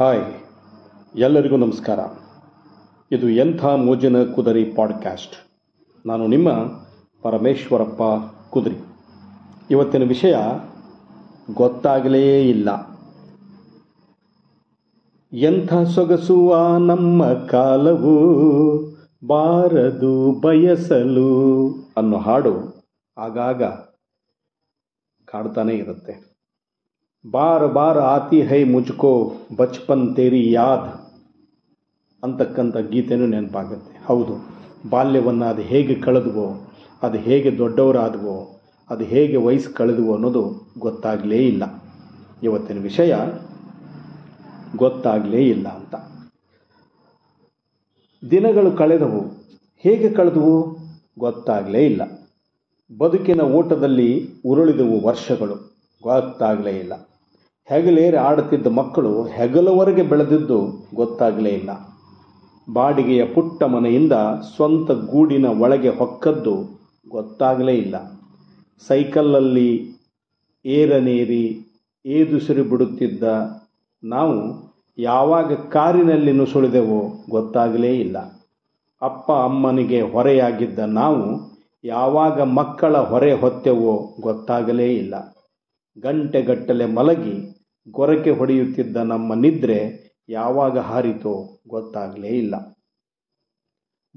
Hi, ಎಲ್ಲರಿಗೂ ನಮಸ್ಕಾರ. ಇದು ಎಂಥ ಮೋಜಿನ ಕುದರಿ ಪಾಡ್ಕ್ಯಾಸ್ಟ್. ನಾನು ನಿಮ್ಮ ಪರಮೇಶ್ವರಪ್ಪ ಕುದರಿ. ಇವತ್ತಿನ ವಿಷಯ ಗೊತ್ತಾಗಲೇ ಇಲ್ಲ. ಎಂಥ ಸೊಗಸುವ ನಮ್ಮ ಕಾಲವು, ಬಾರದು ಬಯಸಲು ಅನ್ನೋ ಹಾಡು ಆಗಾಗ ಕಾಡ್ತಾನೇ ಇರುತ್ತೆ. ಬಾರ್ ಬಾರ್ ಆತಿ ಹೈ ಮುಜ್ಕೋ, ಬಚ್ಪನ್ ತೇರಿ ಯಾದ್. ಅಂತಕ್ಕಂಥ ಗೀತೆನೂ ನೆನಪಾಗುತ್ತೆ. ಹೌದು ಬಾಲ್ಯವನ್ನು ಅದು ಹೇಗೆ ಕಳೆದ್ವೋ, ಅದು ಹೇಗೆ ದೊಡ್ಡವರಾದವೋ, ಅದು ಹೇಗೆ ವಯಸ್ಸು ಕಳೆದ್ವೋ ಅನ್ನೋದು ಗೊತ್ತಾಗಲೇ ಇಲ್ಲ. ಇವತ್ತಿನ ವಿಷಯ ಗೊತ್ತಾಗಲೇ ಇಲ್ಲ ಅಂತ. ದಿನಗಳು ಕಳೆದವು, ಹೇಗೆ ಕಳೆದವು ಗೊತ್ತಾಗಲೇ ಇಲ್ಲ. ಬದುಕಿನ ಓಟದಲ್ಲಿ ಉರುಳಿದವು ವರ್ಷಗಳು, ಗೊತ್ತಾಗಲೇ ಇಲ್ಲ. ಹೆಗಲೇರಿ ಆಡುತ್ತಿದ್ದ ಮಕ್ಕಳು ಹೆಗಲವರೆಗೆ ಬೆಳೆದಿದ್ದು ಗೊತ್ತಾಗಲೇ ಇಲ್ಲ. ಬಾಡಿಗೆಯ ಪುಟ್ಟ ಮನೆಯಿಂದ ಸ್ವಂತ ಗೂಡಿನ ಒಳಗೆ ಹೊಕ್ಕದ್ದು ಗೊತ್ತಾಗಲೇ ಇಲ್ಲ. ಸೈಕಲ್ಲಲ್ಲಿ ಏರನೇರಿ ಏದುಸಿರಿ ಬಿಡುತ್ತಿದ್ದ ನಾವು ಯಾವಾಗ ಕಾರಿನಲ್ಲಿ ನುಸುಳಿದೆವೋ ಗೊತ್ತಾಗಲೇ ಇಲ್ಲ. ಅಪ್ಪ ಅಮ್ಮನಿಗೆ ಹೊರೆಯಾಗಿದ್ದ ನಾವು ಯಾವಾಗ ಮಕ್ಕಳ ಹೊರೆ ಹೊತ್ತೆವೋ ಗೊತ್ತಾಗಲೇ ಇಲ್ಲ. ಗಂಟೆಗಟ್ಟಲೆ ಮಲಗಿ ಗೊರಕೆ ಹೊಡೆಯುತ್ತಿದ್ದ ನಮ್ಮ ನಿದ್ರೆ ಯಾವಾಗ ಹಾರಿತೋ ಗೊತ್ತಾಗಲೇ ಇಲ್ಲ.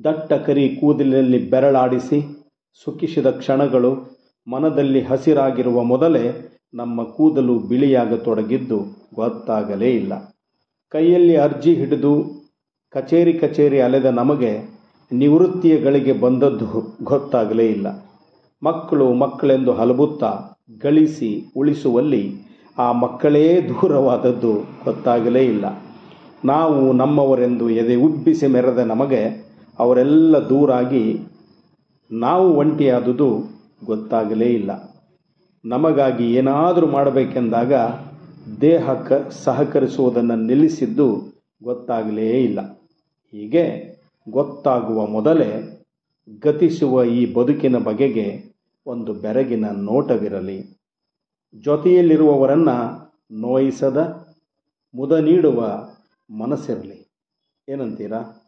ದಟ್ಟ ಕರಿ ಕೂದಲಿನಲ್ಲಿ ಬೆರಳಾಡಿಸಿ ಸುಖಿಸಿದ ಕ್ಷಣಗಳು ಮನದಲ್ಲಿ ಹಸಿರಾಗಿರುವ ಮೊದಲೇ ನಮ್ಮ ಕೂದಲು ಬಿಳಿಯಾಗತೊಡಗಿದ್ದು ಗೊತ್ತಾಗಲೇ ಇಲ್ಲ. ಕೈಯಲ್ಲಿ ಅರ್ಜಿ ಹಿಡಿದು ಕಚೇರಿ ಕಚೇರಿ ಅಲೆದ ನಮಗೆ ನಿವೃತ್ತಿಯ ಗಳಿಗೆ ಬಂದದ್ದು ಗೊತ್ತಾಗಲೇ ಇಲ್ಲ. ಮಕ್ಕಳು ಮಕ್ಕಳೆಂದು ಹಲಬುತ್ತಾ ಗಳಿಸಿ ಉಳಿಸುವಲ್ಲಿ ಆ ಮಕ್ಕಳೇ ದೂರವಾದದ್ದು ಗೊತ್ತಾಗಲೇ ಇಲ್ಲ. ನಾವು ನಮ್ಮವರೆಂದು ಎದೆ ಉಬ್ಬಿಸಿ ಮೆರೆದ ನಮಗೆ ಅವರೆಲ್ಲ ದೂರಾಗಿ ನಾವು ಒಂಟಿಯಾದುದು ಗೊತ್ತಾಗಲೇ ಇಲ್ಲ. ನಮಗಾಗಿ ಏನಾದರೂ ಮಾಡಬೇಕೆಂದಾಗ ದೇಹ ಕ ಸಹಕರಿಸುವುದನ್ನು ನಿಲ್ಲಿಸಿದ್ದು ಗೊತ್ತಾಗಲೇ ಇಲ್ಲ. ಹೀಗೆ ಗೊತ್ತಾಗುವ ಮೊದಲೇ ಗತಿಸುವ ಈ ಬದುಕಿನ ಬಗೆಗೆ ಒಂದು ಬೆರಗಿನ ನೋಟವಿರಲಿ. ಜೊತೆಯಲ್ಲಿರುವವರನ್ನು ನೋಯಿಸದ ಮುದ ನೀಡುವ ಮನಸ್ಸಿರಲಿ. ಏನಂತೀರಾ?